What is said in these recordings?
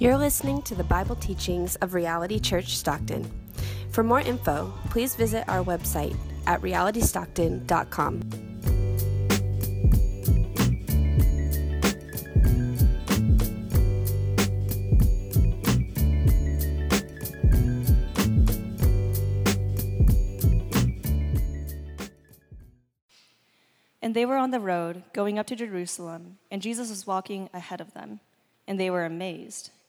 You're listening to the Bible teachings of Reality Church Stockton. For more info, please visit our website at realitystockton.com. And they were on the road going up to Jerusalem, and Jesus was walking ahead of them, and they were amazed,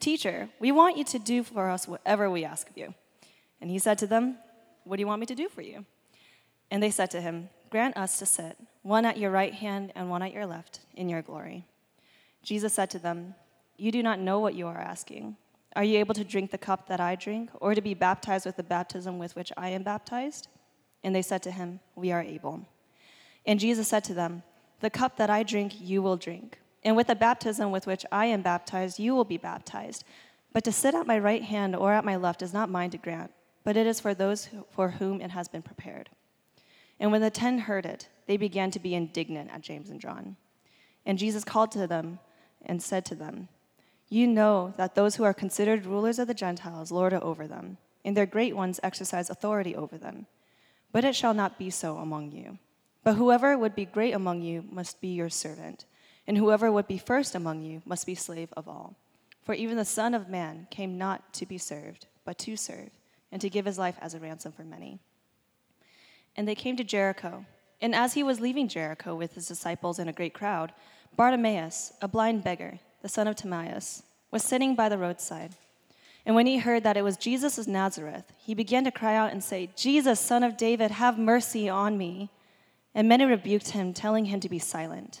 Teacher, we want you to do for us whatever we ask of you. And he said to them, What do you want me to do for you? And they said to him, Grant us to sit, one at your right hand and one at your left, in your glory. Jesus said to them, You do not know what you are asking. Are you able to drink the cup that I drink, or to be baptized with the baptism with which I am baptized? And they said to him, We are able. And Jesus said to them, The cup that I drink, you will drink. And with the baptism with which I am baptized, you will be baptized. But to sit at my right hand or at my left is not mine to grant, but it is for those for whom it has been prepared. And when the ten heard it, they began to be indignant at James and John. And Jesus called to them and said to them, You know that those who are considered rulers of the Gentiles lord over them, and their great ones exercise authority over them. But it shall not be so among you. But whoever would be great among you must be your servant, and whoever would be first among you must be slave of all. For even the Son of Man came not to be served, but to serve, and to give his life as a ransom for many. And they came to Jericho. And as he was leaving Jericho with his disciples and a great crowd, Bartimaeus, a blind beggar, the son of Timaeus, was sitting by the roadside. And when he heard that it was Jesus of Nazareth, he began to cry out and say, Jesus, son of David, have mercy on me. And many rebuked him, telling him to be silent.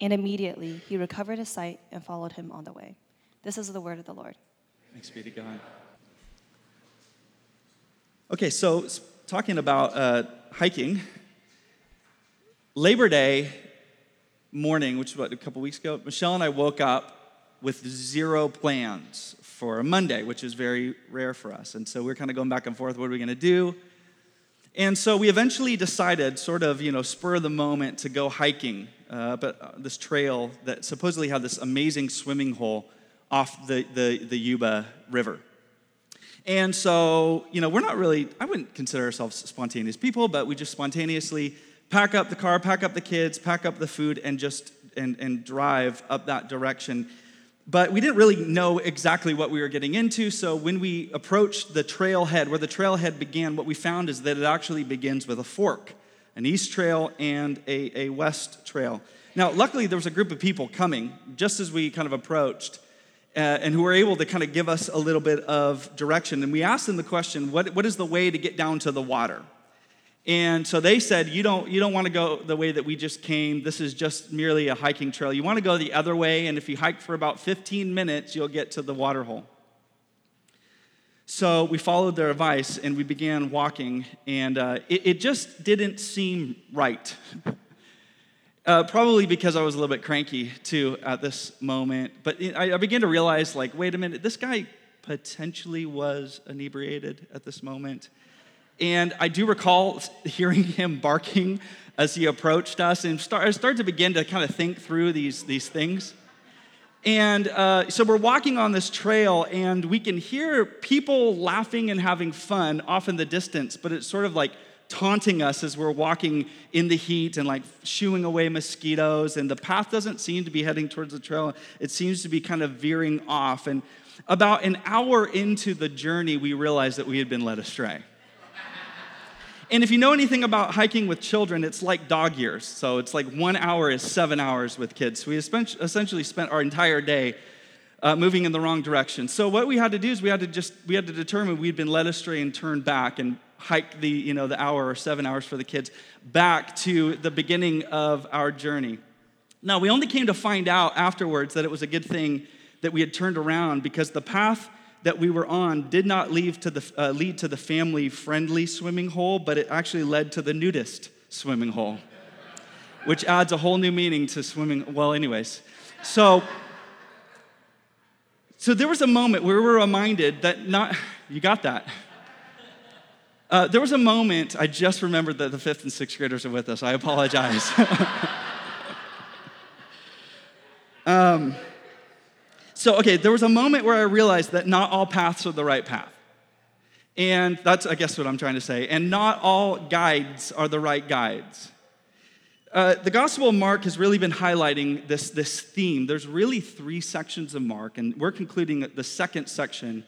And immediately he recovered his sight and followed him on the way. This is the word of the Lord. Thanks be to God. Okay, so talking about uh, hiking, Labor Day morning, which was what, a couple weeks ago, Michelle and I woke up with zero plans for a Monday, which is very rare for us. And so we're kind of going back and forth what are we going to do? And so we eventually decided, sort of, you know, spur of the moment, to go hiking uh, but uh, this trail that supposedly had this amazing swimming hole off the, the, the Yuba River. And so, you know, we're not really, I wouldn't consider ourselves spontaneous people, but we just spontaneously pack up the car, pack up the kids, pack up the food, and just and, and drive up that direction. But we didn't really know exactly what we were getting into. So when we approached the trailhead, where the trailhead began, what we found is that it actually begins with a fork an east trail and a, a west trail. Now, luckily, there was a group of people coming just as we kind of approached. Uh, and who were able to kind of give us a little bit of direction. And we asked them the question, what, what is the way to get down to the water? And so they said, you don't, you don't want to go the way that we just came. This is just merely a hiking trail. You want to go the other way, and if you hike for about 15 minutes, you'll get to the water hole. So we followed their advice and we began walking, and uh, it, it, just didn't seem right. uh, probably because I was a little bit cranky too at this moment. But I, I began to realize, like, wait a minute, this guy potentially was inebriated at this moment. And I do recall hearing him barking as he approached us, and start, I started to begin to kind of think through these, these things. And uh, so we're walking on this trail, and we can hear people laughing and having fun off in the distance, but it's sort of like taunting us as we're walking in the heat and like shooing away mosquitoes. And the path doesn't seem to be heading towards the trail, it seems to be kind of veering off. And about an hour into the journey, we realized that we had been led astray. And if you know anything about hiking with children, it's like dog years. So it's like one hour is seven hours with kids. So we essentially spent our entire day uh, moving in the wrong direction. So what we had to do is we had to just we had to determine we'd been led astray and turned back and hike the you know the hour or seven hours for the kids back to the beginning of our journey. Now we only came to find out afterwards that it was a good thing that we had turned around because the path that we were on did not to the, uh, lead to the family friendly swimming hole, but it actually led to the nudist swimming hole, which adds a whole new meaning to swimming. Well, anyways, so. So there was a moment where we were reminded that not, you got that. Uh, there was a moment, I just remembered that the fifth and sixth graders are with us. I apologize. um, so, okay, there was a moment where I realized that not all paths are the right path. And that's, I guess, what I'm trying to say. And not all guides are the right guides. Uh, the Gospel of Mark has really been highlighting this, this theme. There's really three sections of Mark, and we're concluding the second section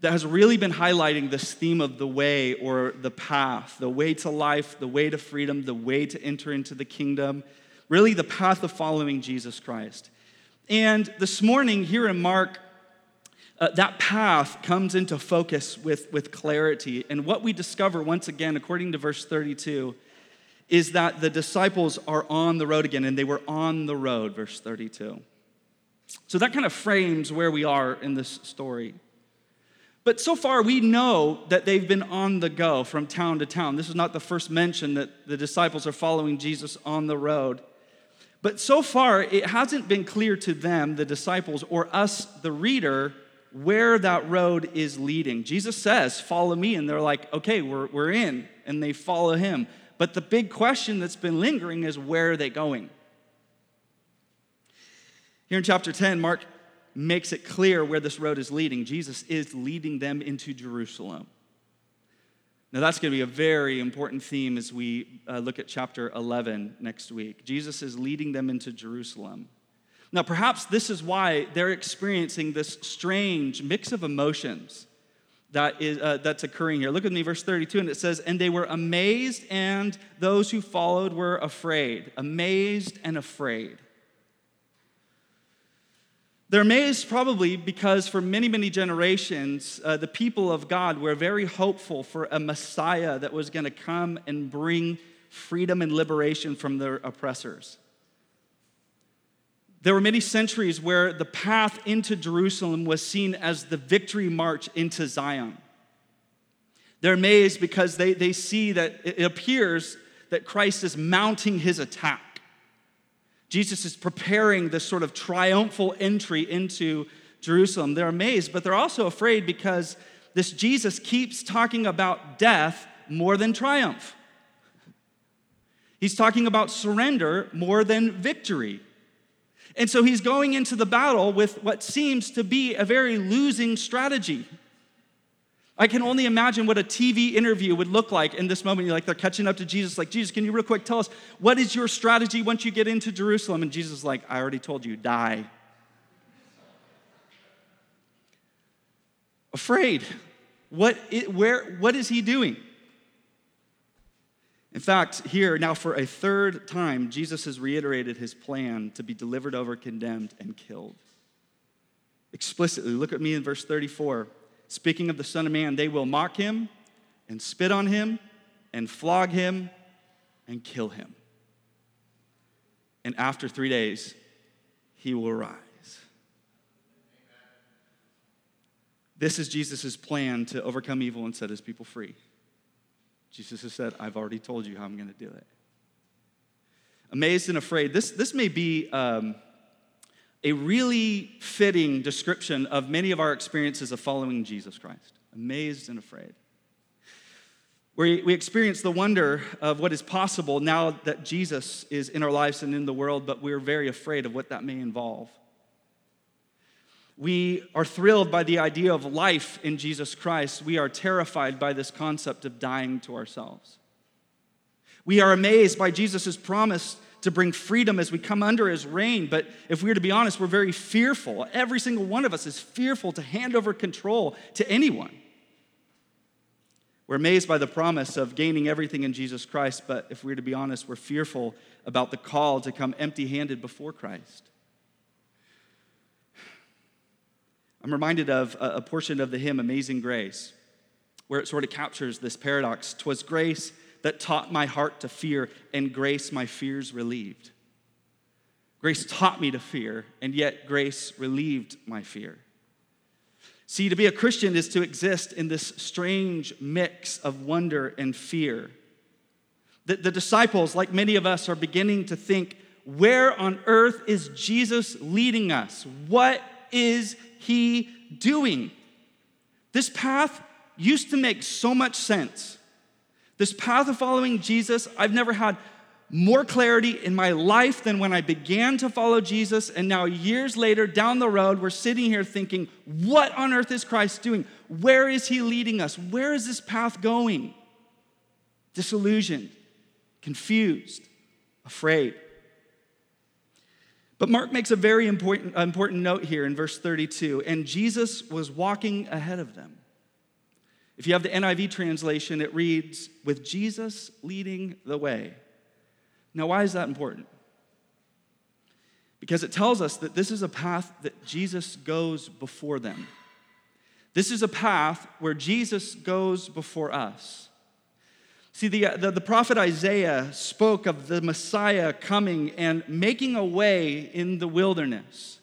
that has really been highlighting this theme of the way or the path, the way to life, the way to freedom, the way to enter into the kingdom, really the path of following Jesus Christ. And this morning, here in Mark, uh, that path comes into focus with, with clarity. And what we discover, once again, according to verse 32, is that the disciples are on the road again, and they were on the road, verse 32. So that kind of frames where we are in this story. But so far, we know that they've been on the go from town to town. This is not the first mention that the disciples are following Jesus on the road. But so far, it hasn't been clear to them, the disciples, or us, the reader, where that road is leading. Jesus says, Follow me. And they're like, Okay, we're, we're in. And they follow him. But the big question that's been lingering is, Where are they going? Here in chapter 10, Mark makes it clear where this road is leading. Jesus is leading them into Jerusalem. Now, that's going to be a very important theme as we uh, look at chapter 11 next week. Jesus is leading them into Jerusalem. Now, perhaps this is why they're experiencing this strange mix of emotions that is, uh, that's occurring here. Look at me, verse 32, and it says, And they were amazed, and those who followed were afraid. Amazed and afraid. They're amazed probably because for many, many generations, uh, the people of God were very hopeful for a Messiah that was going to come and bring freedom and liberation from their oppressors. There were many centuries where the path into Jerusalem was seen as the victory march into Zion. They're amazed because they, they see that it appears that Christ is mounting his attack. Jesus is preparing this sort of triumphal entry into Jerusalem. They're amazed, but they're also afraid because this Jesus keeps talking about death more than triumph. He's talking about surrender more than victory. And so he's going into the battle with what seems to be a very losing strategy. I can only imagine what a TV interview would look like in this moment. You're like, they're catching up to Jesus, like, Jesus, can you real quick tell us what is your strategy once you get into Jerusalem? And Jesus is like, I already told you, die. Afraid. What, where, what is he doing? In fact, here, now for a third time, Jesus has reiterated his plan to be delivered over, condemned, and killed. Explicitly, look at me in verse 34. Speaking of the Son of Man, they will mock him and spit on him and flog him and kill him. And after three days, he will rise. This is Jesus' plan to overcome evil and set his people free. Jesus has said, I've already told you how I'm going to do it. Amazed and afraid. This, this may be um, a really fitting description of many of our experiences of following Jesus Christ amazed and afraid. We, we experience the wonder of what is possible now that Jesus is in our lives and in the world, but we're very afraid of what that may involve. We are thrilled by the idea of life in Jesus Christ. We are terrified by this concept of dying to ourselves. We are amazed by Jesus' promise to bring freedom as we come under his reign. But if we are to be honest, we're very fearful. Every single one of us is fearful to hand over control to anyone. We're amazed by the promise of gaining everything in Jesus Christ, but if we're to be honest, we're fearful about the call to come empty handed before Christ. I'm reminded of a portion of the hymn Amazing Grace, where it sort of captures this paradox. Twas grace that taught my heart to fear, and grace my fears relieved. Grace taught me to fear, and yet grace relieved my fear. See, to be a Christian is to exist in this strange mix of wonder and fear. The, the, disciples, like many of us, are beginning to think where on earth is Jesus leading us? What is he doing? This path used to make so much sense. This path of following Jesus, I've never had more clarity in my life than when I began to follow Jesus. And now, years later, down the road, we're sitting here thinking, what on earth is Christ doing? Where is he leading us? Where is this path going? Disillusioned, confused, afraid. But Mark makes a very important, important note here in verse 32 and Jesus was walking ahead of them. If you have the NIV translation, it reads, with Jesus leading the way. Now, why is that important? Because it tells us that this is a path that Jesus goes before them. This is a path where Jesus goes before us. See, the, the, the, prophet Isaiah spoke of the Messiah coming and making a way in the wilderness.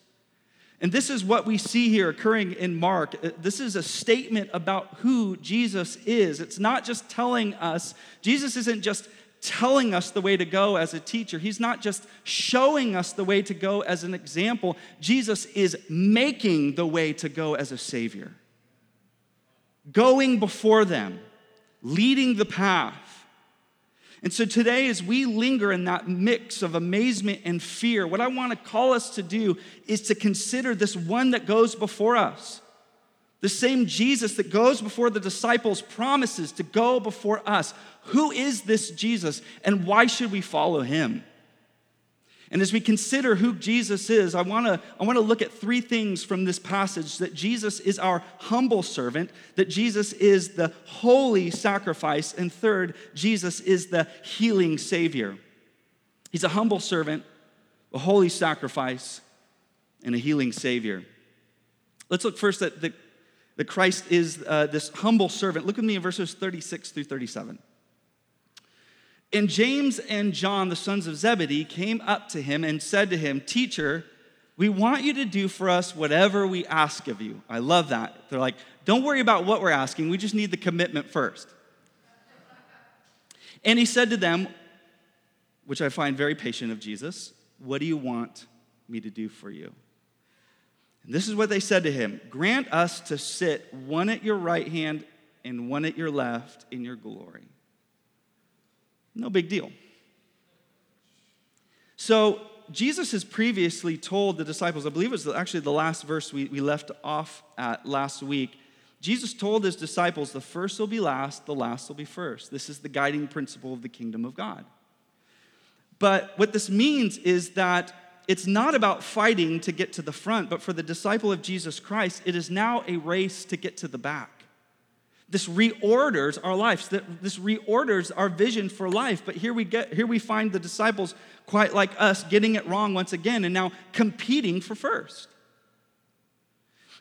And this is what we see here occurring in Mark. Uh, this is a statement about who Jesus is. It's not just telling us, Jesus isn't just telling us the way to go as a teacher. He's not just showing us the way to go as an example. Jesus is making the way to go as a savior, going before them, leading the path. And so today, as we linger in that mix of amazement and fear, what I want to call us to do is to consider this one that goes before us. The same Jesus that goes before the disciples promises to go before us. Who is this Jesus and why should we follow him? And as we consider who Jesus is, I want to I want to look at three things from this passage that Jesus is our humble servant, that Jesus is the holy sacrifice, and third, Jesus is the healing savior. He's a humble servant, a holy sacrifice, and a healing savior. Let's look first at the that Christ is uh, this humble servant. Look at me in verses 36 through 37. And James and John, the sons of Zebedee, came up to him and said to him, Teacher, we want you to do for us whatever we ask of you. I love that. They're like, don't worry about what we're asking, we just need the commitment first. And he said to them, which I find very patient of Jesus, What do you want me to do for you? And this is what they said to him Grant us to sit one at your right hand and one at your left in your glory. No big deal. So, Jesus has previously told the disciples, I believe it was actually the last verse we, we left off at last week. Jesus told his disciples, the first will be last, the last will be first. This is the guiding principle of the kingdom of God. But what this means is that it's not about fighting to get to the front, but for the disciple of Jesus Christ, it is now a race to get to the back. This reorders our lives. This reorders our vision for life. But here we get here we find the disciples quite like us getting it wrong once again and now competing for first.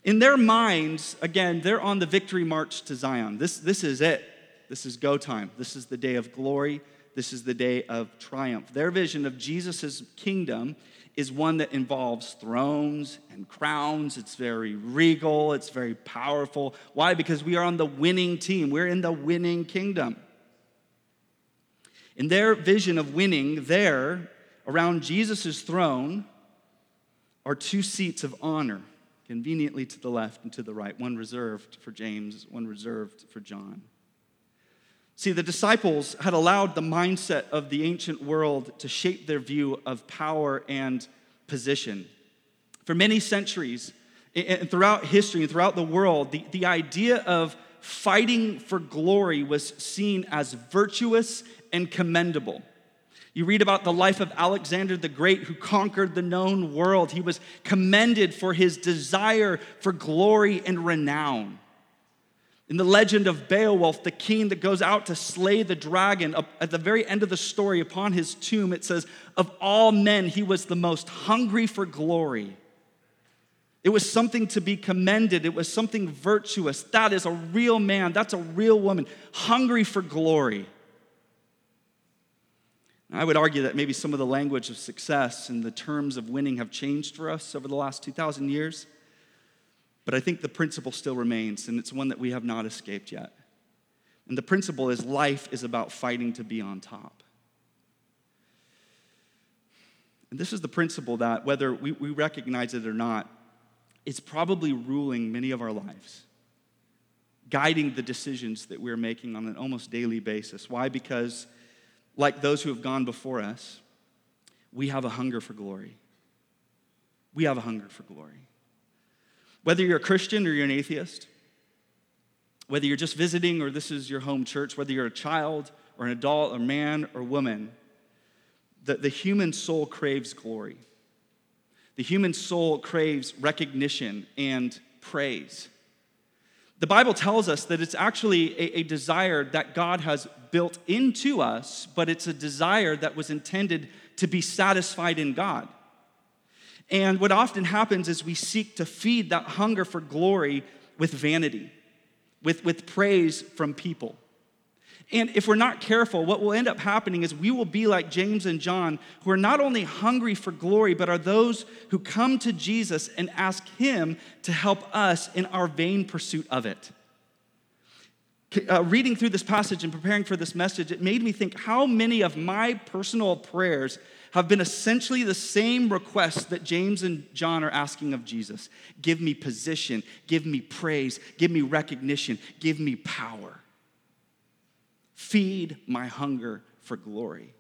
In their minds, again, they're on the victory march to Zion. This, this is it. This is go time. This is the day of glory. This is the day of triumph. Their vision of Jesus' kingdom is one that involves thrones and crowns. It's very regal, it's very powerful. Why? Because we are on the winning team, we're in the winning kingdom. In their vision of winning, there, around Jesus' throne, are two seats of honor, conveniently to the left and to the right, one reserved for James, one reserved for John. See, the disciples had allowed the mindset of the ancient world to shape their view of power and position. For many centuries, and throughout history and throughout the world, the, the idea of fighting for glory was seen as virtuous and commendable. You read about the life of Alexander the Great, who conquered the known world. He was commended for his desire for glory and renown. In the legend of Beowulf, the king that goes out to slay the dragon, at the very end of the story, upon his tomb, it says, Of all men, he was the most hungry for glory. It was something to be commended, it was something virtuous. That is a real man, that's a real woman, hungry for glory. I would argue that maybe some of the language of success and the terms of winning have changed for us over the last 2,000 years. But I think the principle still remains, and it's one that we have not escaped yet. And the principle is life is about fighting to be on top. And this is the principle that, whether we, we recognize it or not, it's probably ruling many of our lives, guiding the decisions that we're making on an almost daily basis. Why? Because, like those who have gone before us, we have a hunger for glory. We have a hunger for glory. Whether you're a Christian or you're an atheist, whether you're just visiting or this is your home church, whether you're a child or an adult or man or woman, the, the human soul craves glory. The human soul craves recognition and praise. The Bible tells us that it's actually a, a, desire that God has built into us, but it's a desire that was intended to be satisfied in God. And what often happens is we seek to feed that hunger for glory with vanity, with, with praise from people. And if we're not careful, what will end up happening is we will be like James and John, who are not only hungry for glory, but are those who come to Jesus and ask Him to help us in our vain pursuit of it. Uh, reading through this passage and preparing for this message, it made me think how many of my personal prayers have been essentially the same requests that James and John are asking of Jesus give me position, give me praise, give me recognition, give me power. Feed my hunger for glory.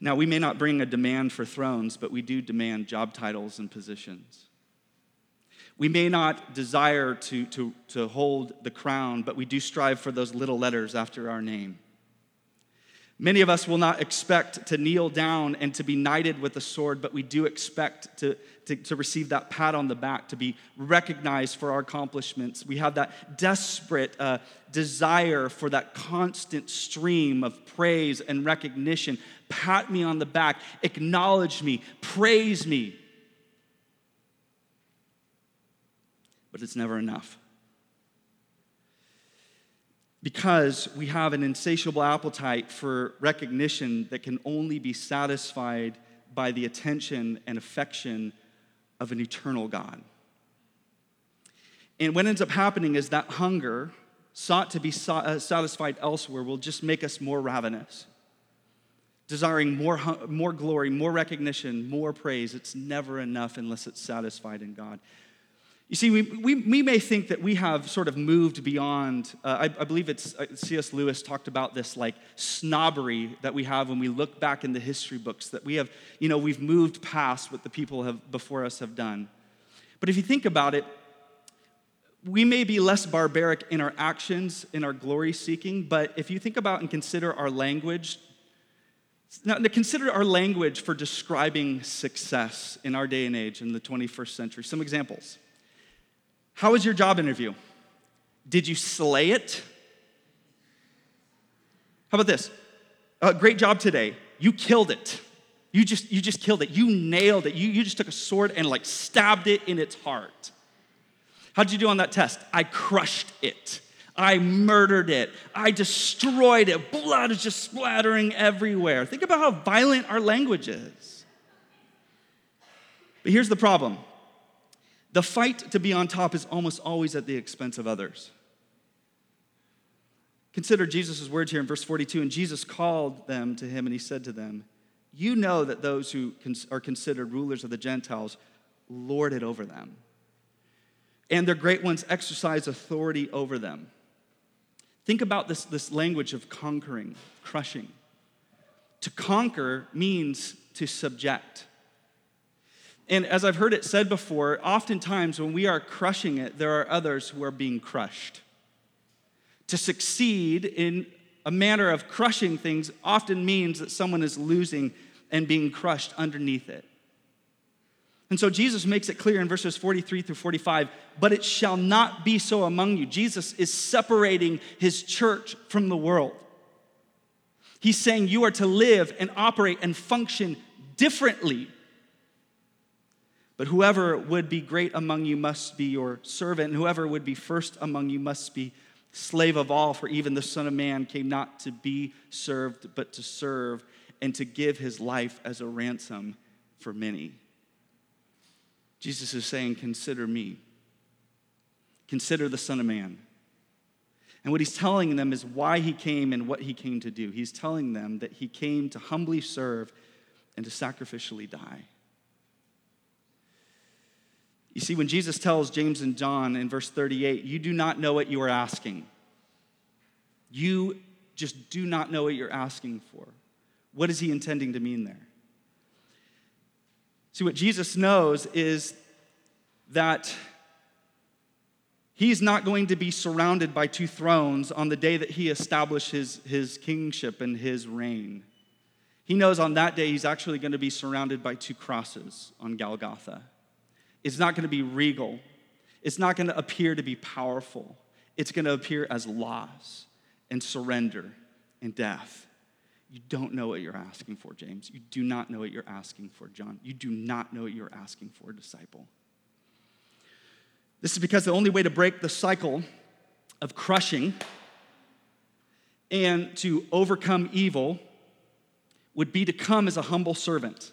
Now, we may not bring a demand for thrones, but we do demand job titles and positions. We may not desire to, to, to hold the crown, but we do strive for those little letters after our name. Many of us will not expect to kneel down and to be knighted with a sword, but we do expect to, to, to, receive that pat on the back, to be recognized for our accomplishments. We have that desperate uh, desire for that constant stream of praise and recognition. Pat me on the back, acknowledge me, praise me. But it's never enough because we have an insatiable appetite for recognition that can only be satisfied by the attention and affection of an eternal God. And what ends up happening is that hunger, sought to be uh, satisfied elsewhere, will just make us more ravenous, desiring more, more glory, more recognition, more praise. It's never enough unless it's satisfied in God. You see, we, we, we may think that we have sort of moved beyond, uh, I, I, believe it's uh, C.S. Lewis talked about this like snobbery that we have when we look back in the history books, that we have, you know, we've moved past what the people have, before us have done. But if you think about it, we may be less barbaric in our actions, in our glory seeking, but if you think about and consider our language, now, consider our language for describing success in our day and age in the 21st century. Some examples. How was your job interview? Did you slay it? How about this? Uh, great job today. You killed it. You just, you just killed it. You nailed it. You, you just took a sword and like stabbed it in its heart. How'd you do on that test? I crushed it. I murdered it. I destroyed it. Blood is just splattering everywhere. Think about how violent our language is. But here's the problem the fight to be on top is almost always at the expense of others. Consider Jesus' words here in verse 42. And Jesus called them to him and he said to them, You know that those who are considered rulers of the Gentiles lord it over them, and their great ones exercise authority over them. Think about this, this language of conquering, crushing. To conquer means to subject. And as I've heard it said before, oftentimes when we are crushing it, there are others who are being crushed. To succeed in a manner of crushing things often means that someone is losing and being crushed underneath it. And so Jesus makes it clear in verses 43 through 45 but it shall not be so among you. Jesus is separating his church from the world. He's saying you are to live and operate and function differently. But whoever would be great among you must be your servant, and whoever would be first among you must be slave of all, for even the Son of Man came not to be served, but to serve and to give his life as a ransom for many. Jesus is saying, Consider me. Consider the Son of Man. And what he's telling them is why he came and what he came to do. He's telling them that he came to humbly serve and to sacrificially die. You see, when Jesus tells James and John in verse 38, you do not know what you are asking, you just do not know what you're asking for. What is he intending to mean there? See, what Jesus knows is that he's not going to be surrounded by two thrones on the day that he establishes his kingship and his reign. He knows on that day he's actually going to be surrounded by two crosses on Golgotha. It's not going to be regal. It's not going to appear to be powerful. It's going to appear as loss and surrender and death. You don't know what you're asking for, James. You do not know what you're asking for, John. You do not know what you're asking for, disciple. This is because the only way to break the cycle of crushing and to overcome evil would be to come as a humble servant.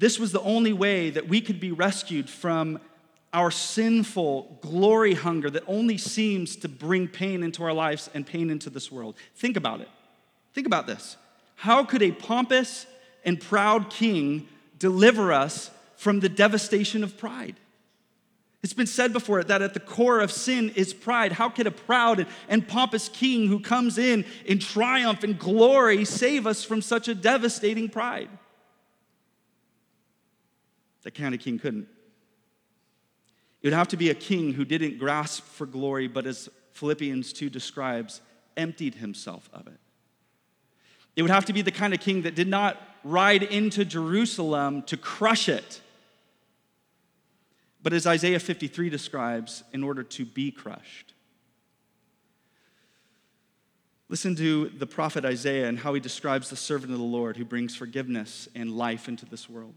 This was the only way that we could be rescued from our sinful glory hunger that only seems to bring pain into our lives and pain into this world. Think about it. Think about this. How could a pompous and proud king deliver us from the devastation of pride? It's been said before that at the core of sin is pride. How could a proud and pompous king who comes in in triumph and glory save us from such a devastating pride? The kind of king couldn't. It would have to be a king who didn't grasp for glory, but as Philippians 2 describes, emptied himself of it. It would have to be the kind of king that did not ride into Jerusalem to crush it, but as Isaiah 53 describes, in order to be crushed. Listen to the prophet Isaiah and how he describes the servant of the Lord who brings forgiveness and life into this world.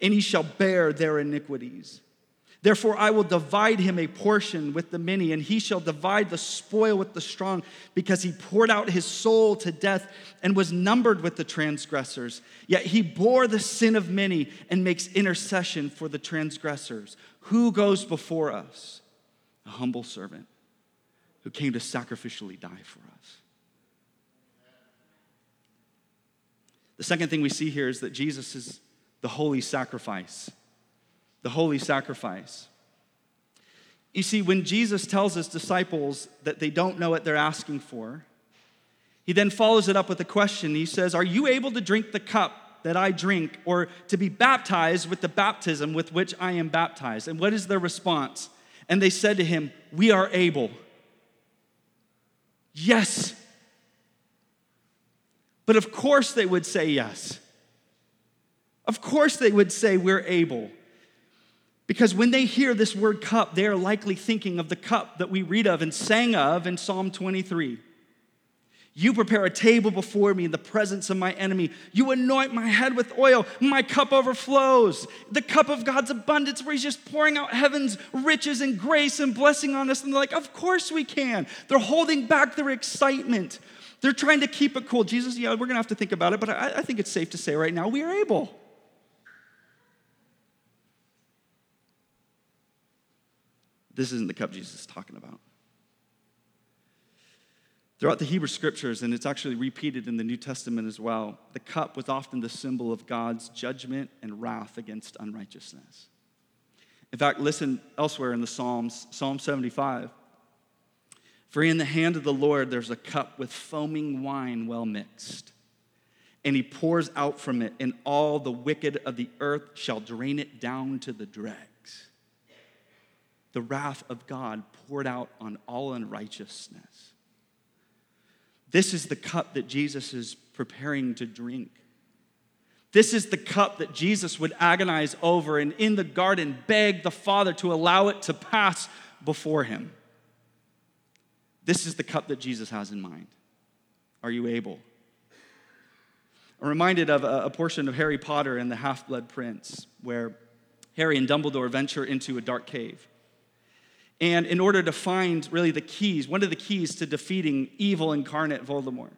and he shall bear their iniquities. Therefore, I will divide him a portion with the many, and he shall divide the spoil with the strong, because he poured out his soul to death and was numbered with the transgressors. Yet he bore the sin of many and makes intercession for the transgressors. Who goes before us? A humble servant who came to sacrificially die for us. The second thing we see here is that Jesus is the holy sacrifice. The holy sacrifice. You see, when Jesus tells his disciples that they don't know what they're asking for, he then follows it up with a question. He says, Are you able to drink the cup that I drink, or to be baptized with the baptism with which I am baptized? And what is their response? And they said to him, We are able. Yes. But of course they would say yes. Of course, they would say, We're able. Because when they hear this word cup, they are likely thinking of the cup that we read of and sang of in Psalm 23. You prepare a table before me in the presence of my enemy. You anoint my head with oil. My cup overflows. The cup of God's abundance, where He's just pouring out heaven's riches and grace and blessing on us. And they're like, Of course we can. They're holding back their excitement. They're trying to keep it cool. Jesus, yeah, we're going to have to think about it, but I, I think it's safe to say right now we are able. This isn't the cup Jesus is talking about. Throughout the Hebrew scriptures, and it's actually repeated in the New Testament as well, the cup was often the symbol of God's judgment and wrath against unrighteousness. In fact, listen elsewhere in the Psalms, Psalm 75. For in the hand of the Lord there's a cup with foaming wine well mixed, and he pours out from it, and all the wicked of the earth shall drain it down to the dregs. The wrath of God poured out on all unrighteousness. This is the cup that Jesus is preparing to drink. This is the cup that Jesus would agonize over and in the garden beg the Father to allow it to pass before him. This is the cup that Jesus has in mind. Are you able? I'm reminded of a, portion of Harry Potter and the Half Blood Prince, where Harry and Dumbledore venture into a dark cave. And in order to find really the keys, one of the keys to defeating evil incarnate Voldemort.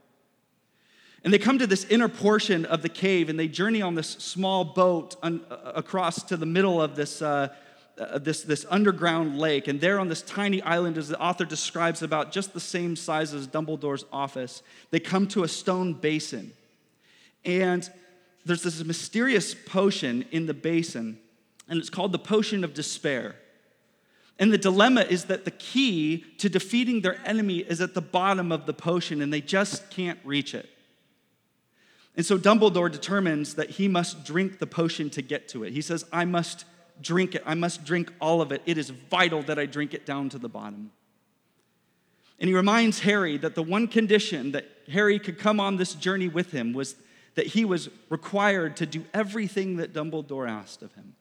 And they come to this inner portion of the cave and they journey on this small boat un- uh, across to the middle of this, uh, uh, this, this underground lake. And there on this tiny island, as the author describes, about just the same size as Dumbledore's office, they come to a stone basin. And there's this mysterious potion in the basin, and it's called the potion of despair. And the dilemma is that the key to defeating their enemy is at the bottom of the potion, and they just can't reach it. And so Dumbledore determines that he must drink the potion to get to it. He says, I must drink it. I must drink all of it. It is vital that I drink it down to the bottom. And he reminds Harry that the one condition that Harry could come on this journey with him was that he was required to do everything that Dumbledore asked of him.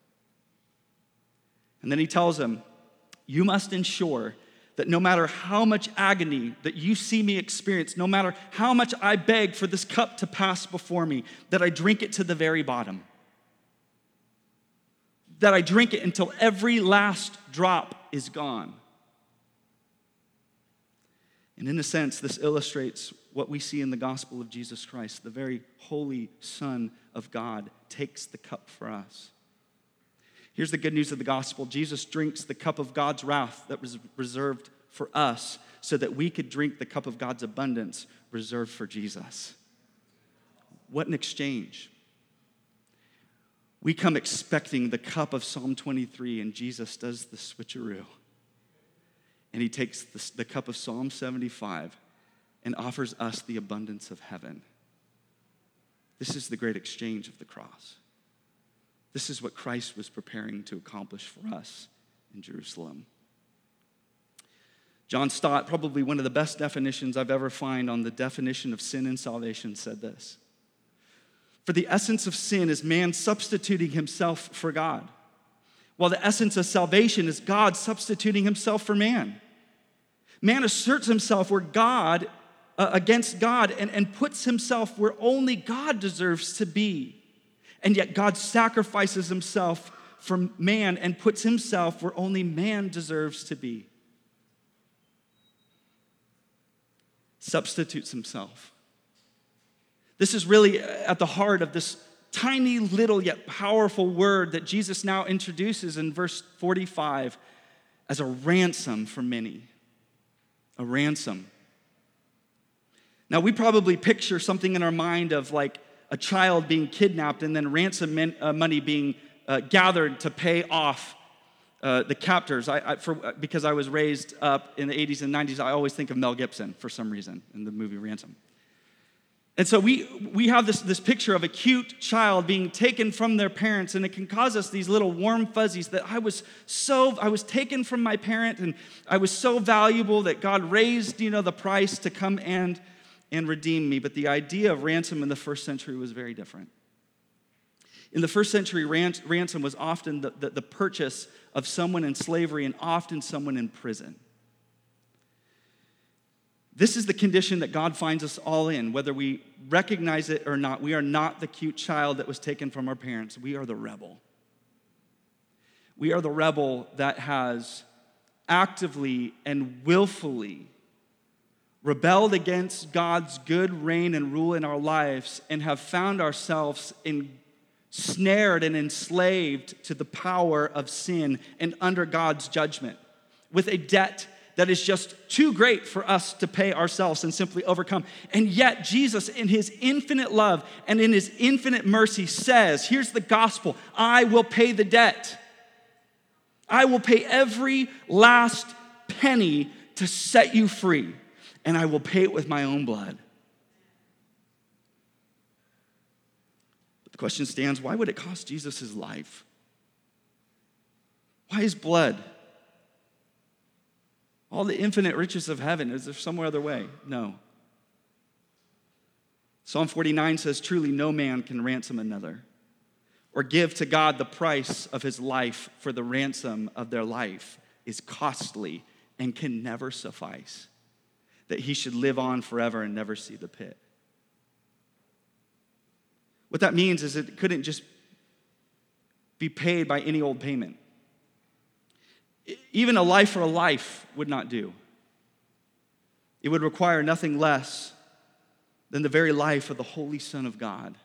And then he tells him, You must ensure that no matter how much agony that you see me experience, no matter how much I beg for this cup to pass before me, that I drink it to the very bottom. That I drink it until every last drop is gone. And in a sense, this illustrates what we see in the gospel of Jesus Christ. The very holy Son of God takes the cup for us. Here's the good news of the gospel Jesus drinks the cup of God's wrath that was reserved for us so that we could drink the cup of God's abundance reserved for Jesus. What an exchange. We come expecting the cup of Psalm 23, and Jesus does the switcheroo. And he takes the, the cup of Psalm 75 and offers us the abundance of heaven. This is the great exchange of the cross. This is what Christ was preparing to accomplish for us in Jerusalem. John Stott, probably one of the best definitions I've ever found on the definition of sin and salvation, said this For the essence of sin is man substituting himself for God, while the essence of salvation is God substituting himself for man. Man asserts himself where God, uh, against God, and, and puts himself where only God deserves to be. And yet God sacrifices himself for man and puts himself where only man deserves to be. Substitutes himself. This is really at the heart of this tiny little yet powerful word that Jesus now introduces in verse 45 as a ransom for many. A ransom. Now, we probably picture something in our mind of like a child being kidnapped and then ransom uh, money being uh, gathered to pay off uh, the captors. I, I, for, uh, because I was raised up in the 80s and 90s, I always think of Mel Gibson for some reason in the movie Ransom. And so we, we have this, this picture of a cute child being taken from their parents, and it can cause us these little warm fuzzies that I was so, I was taken from my parent, and I was so valuable that God raised, you know, the price to come and and redeem me. But the idea of ransom in the first century was very different. In the first century, ransom was often the, the, the purchase of someone in slavery and often someone in prison. This is the condition that God finds us all in, whether we recognize it or not. We are not the cute child that was taken from our parents, we are the rebel. We are the rebel that has actively and willfully rebelled against God's good reign and rule in our lives, and have found ourselves ensnared and enslaved to the power of sin and under God's judgment, with a debt that is just too great for us to pay ourselves and simply overcome. And yet, Jesus, in his infinite love and in his infinite mercy, says, Here's the gospel I will pay the debt. I will pay every last penny to set you free, and I will pay it with my own blood. But the question stands why would it cost Jesus his life? Why his blood? All the infinite riches of heaven, is there some other way? No. Psalm 49 says, Truly, no man can ransom another or give to God the price of his life for the ransom of their life is costly and can never suffice. That he should live on forever and never see the pit. What that means is it couldn't just be paid by any old payment. Even a life for a life would not do. It would require nothing less than the very life of the Holy Son of God,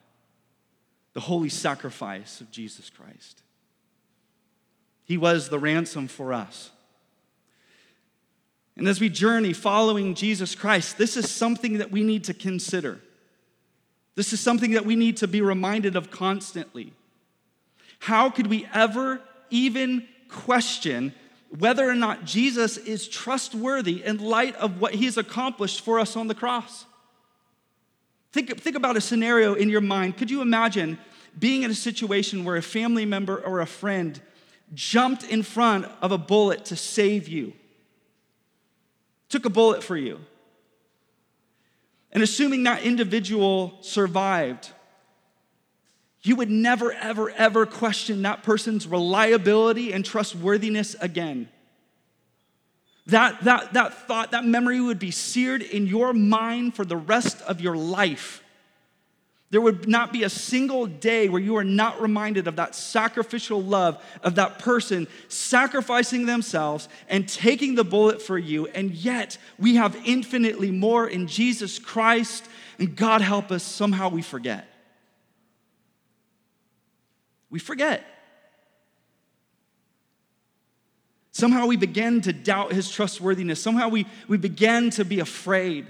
the holy sacrifice of Jesus Christ. He was the ransom for us. And as we journey following Jesus Christ, this is something that we need to consider. This is something that we need to be reminded of constantly. How could we ever even question whether or not Jesus is trustworthy in light of what he's accomplished for us on the cross. Think, think about a scenario in your mind. Could you imagine being in a situation where a family member or a friend jumped in front of a bullet to save you? Took a bullet for you. And assuming that individual survived, you would never, ever, ever question that person's reliability and trustworthiness again. That, that, that thought, that memory would be seared in your mind for the rest of your life. There would not be a single day where you are not reminded of that sacrificial love of that person sacrificing themselves and taking the bullet for you. And yet, we have infinitely more in Jesus Christ. And God help us, somehow we forget. We forget. Somehow we begin to doubt his trustworthiness. Somehow we, we begin to be afraid.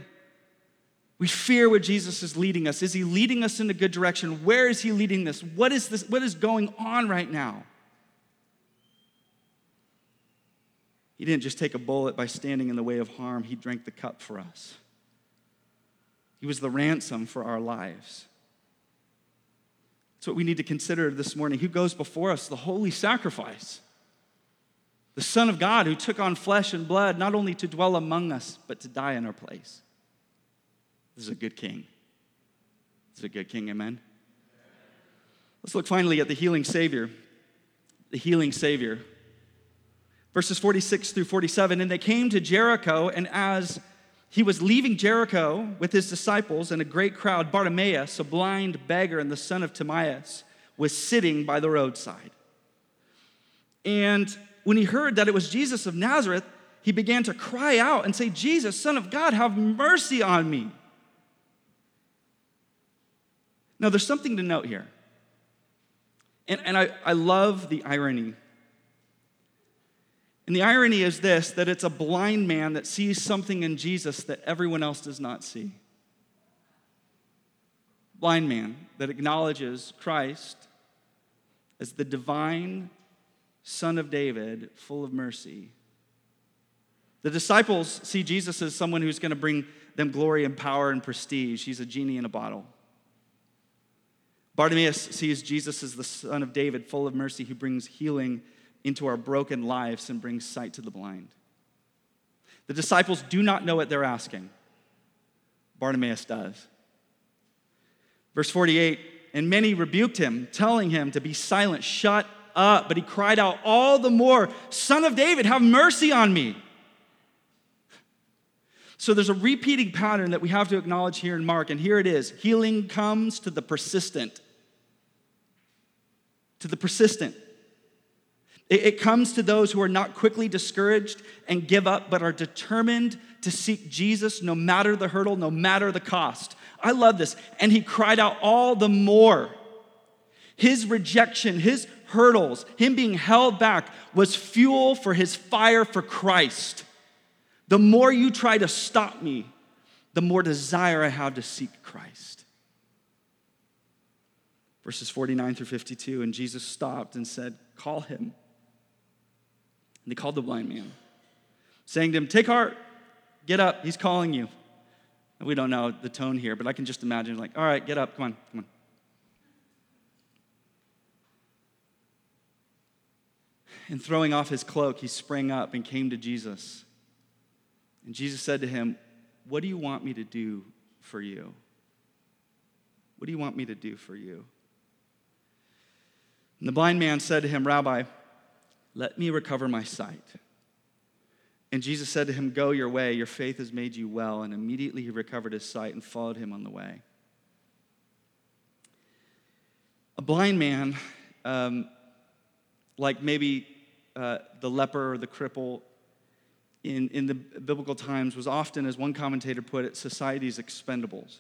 We fear where Jesus is leading us. Is he leading us in a good direction? Where is he leading this? What is this? What is going on right now? He didn't just take a bullet by standing in the way of harm, he drank the cup for us. He was the ransom for our lives. That's what we need to consider this morning. Who goes before us? The holy sacrifice. The Son of God who took on flesh and blood, not only to dwell among us, but to die in our place. This is a good king. This is a good king, amen? Let's look finally at the healing Savior. The healing Savior. Verses 46 through 47 And they came to Jericho, and as he was leaving Jericho with his disciples and a great crowd. Bartimaeus, a blind beggar and the son of Timaeus, was sitting by the roadside. And when he heard that it was Jesus of Nazareth, he began to cry out and say, Jesus, Son of God, have mercy on me. Now, there's something to note here. And, and I, I love the irony and the irony is this that it's a blind man that sees something in Jesus that everyone else does not see. Blind man that acknowledges Christ as the divine Son of David, full of mercy. The disciples see Jesus as someone who's going to bring them glory and power and prestige. He's a genie in a bottle. Bartimaeus sees Jesus as the Son of David, full of mercy, who brings healing into our broken lives and brings sight to the blind. The disciples do not know what they're asking. Bartimaeus does. Verse 48 And many rebuked him, telling him to be silent, shut up. But he cried out all the more, Son of David, have mercy on me. So there's a repeating pattern that we have to acknowledge here in Mark, and here it is healing comes to the persistent. To the persistent. It, comes to those who are not quickly discouraged and give up, but are determined to seek Jesus no matter the hurdle, no matter the cost. I love this. And he cried out all the more. His rejection, his hurdles, him being held back was fuel for his fire for Christ. The more you try to stop me, the more desire I have to seek Christ. Verses 49 through 52, and Jesus stopped and said, Call him. And they called the blind man, saying to him, Take heart, get up, he's calling you. And we don't know the tone here, but I can just imagine, like, All right, get up, come on, come on. And throwing off his cloak, he sprang up and came to Jesus. And Jesus said to him, What do you want me to do for you? What do you want me to do for you? And the blind man said to him, Rabbi, let me recover my sight. And Jesus said to him, Go your way, your faith has made you well. And immediately he recovered his sight and followed him on the way. A blind man, um, like maybe uh, the leper or the cripple in, in the biblical times, was often, as one commentator put it, society's expendables.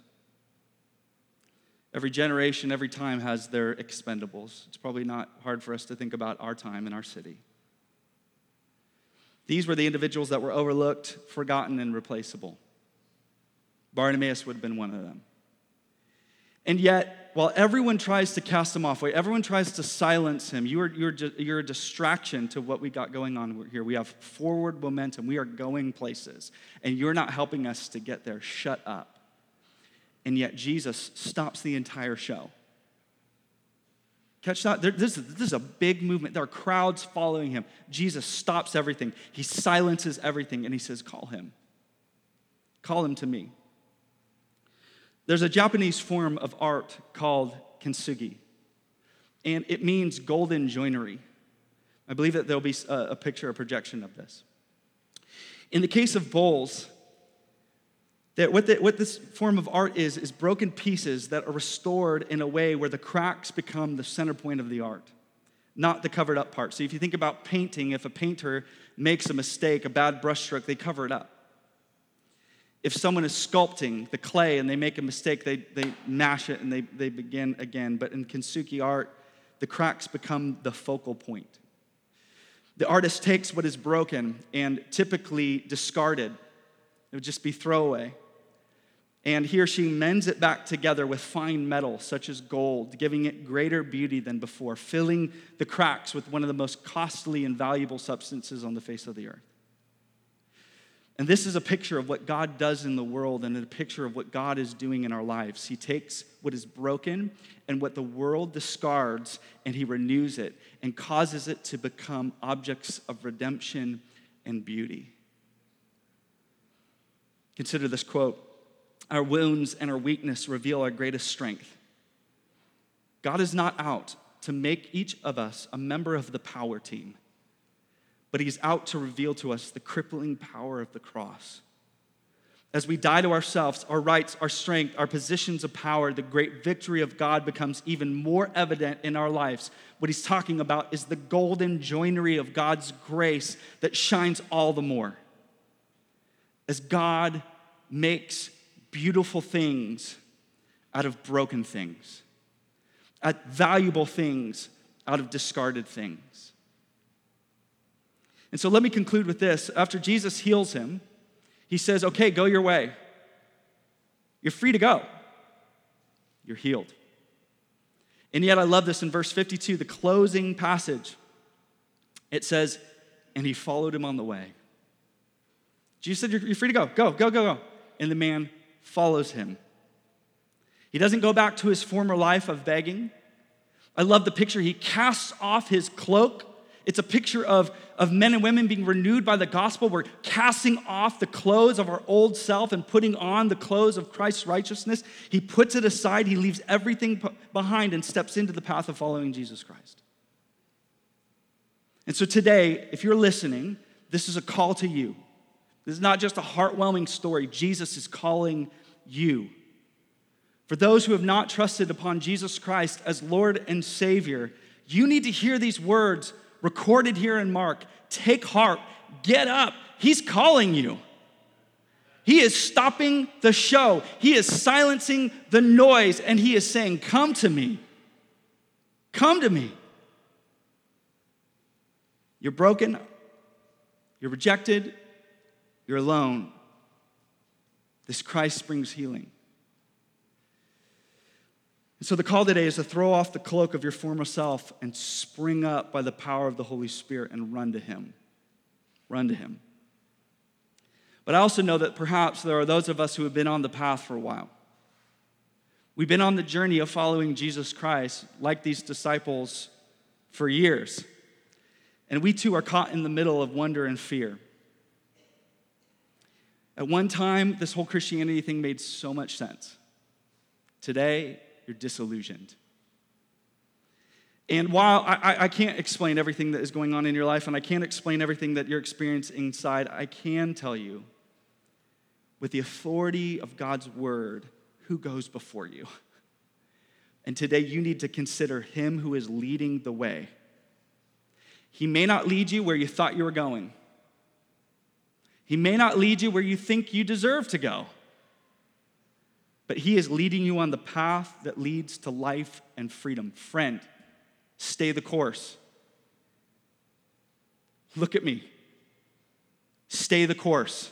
Every generation, every time has their expendables. It's probably not hard for us to think about our time in our city. These were the individuals that were overlooked, forgotten, and replaceable. Bartimaeus would have been one of them. And yet, while everyone tries to cast him off, while everyone tries to silence him, you are, you're, you're a distraction to what we got going on here. We have forward momentum. We are going places, and you're not helping us to get there. Shut up. And yet, Jesus stops the entire show. Catch that? There, this, this is a big movement. There are crowds following him. Jesus stops everything. He silences everything and he says, Call him. Call him to me. There's a Japanese form of art called kintsugi, and it means golden joinery. I believe that there'll be a, uh, a picture, a projection of this. In the case of bowls, that what, the, what this form of art is, is broken pieces that are restored in a way where the cracks become the center point of the art, not the covered up part. So if you think about painting, if a painter makes a mistake, a bad brushstroke, they cover it up. If someone is sculpting the clay and they make a mistake, they, they mash it and they, they begin again. But in kintsugi art, the cracks become the focal point. The artist takes what is broken and typically discarded, it would just be throwaway and he or she mends it back together with fine metal, such as gold, giving it greater beauty than before, filling the cracks with one of the most costly and valuable substances on the face of the earth. And this is a picture of what God does in the world and a picture of what God is doing in our lives. He takes what is broken and what the world discards and he renews it and causes it to become objects of redemption and beauty. Consider this quote our wounds and our weakness reveal our greatest strength. God is not out to make each of us a member of the power team, but He's out to reveal to us the crippling power of the cross. As we die to ourselves, our rights, our strength, our positions of power, the great victory of God becomes even more evident in our lives. What he's talking about is the golden joinery of God's grace that shines all the more. As God makes beautiful things out of broken things, at valuable things out of discarded things. And so let me conclude with this. After Jesus heals him, he says, Okay, go your way. You're free to go. You're healed. And yet, I love this in verse 52, the closing passage. It says, And he followed him on the way. Jesus said, You're free to go. Go, go, go, go. And the man follows him. He doesn't go back to his former life of begging. I love the picture. He casts off his cloak. It's a picture of, of men and women being renewed by the gospel. We're casting off the clothes of our old self and putting on the clothes of Christ's righteousness. He puts it aside, he leaves everything behind and steps into the path of following Jesus Christ. And so today, if you're listening, this is a call to you. This is not just a heartwarming story. Jesus is calling you. For those who have not trusted upon Jesus Christ as Lord and Savior, you need to hear these words recorded here in Mark. Take heart, get up. He's calling you. He is stopping the show. He is silencing the noise and he is saying, Come to me. Come to me. You're broken. You're rejected. You're alone. This Christ brings healing. And so the call today is to throw off the cloak of your former self and spring up by the power of the Holy Spirit and run to Him. Run to Him. But I also know that perhaps there are those of us who have been on the path for a while. We've been on the journey of following Jesus Christ, like these disciples, for years. And we too are caught in the middle of wonder and fear. At one time, this whole Christianity thing made so much sense. Today, you're disillusioned. And while I, I, can't explain everything that is going on in your life, and I can't explain everything that you're experiencing inside, I can tell you, with the authority of God's word, who goes before you. And today, you need to consider Him who is leading the way. He may not lead you where you thought you were going. He may not lead you where you think you deserve to go, but He is leading you on the path that leads to life and freedom. Friend, stay the course. Look at me. Stay the course.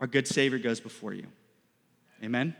Our good Savior goes before you. Amen.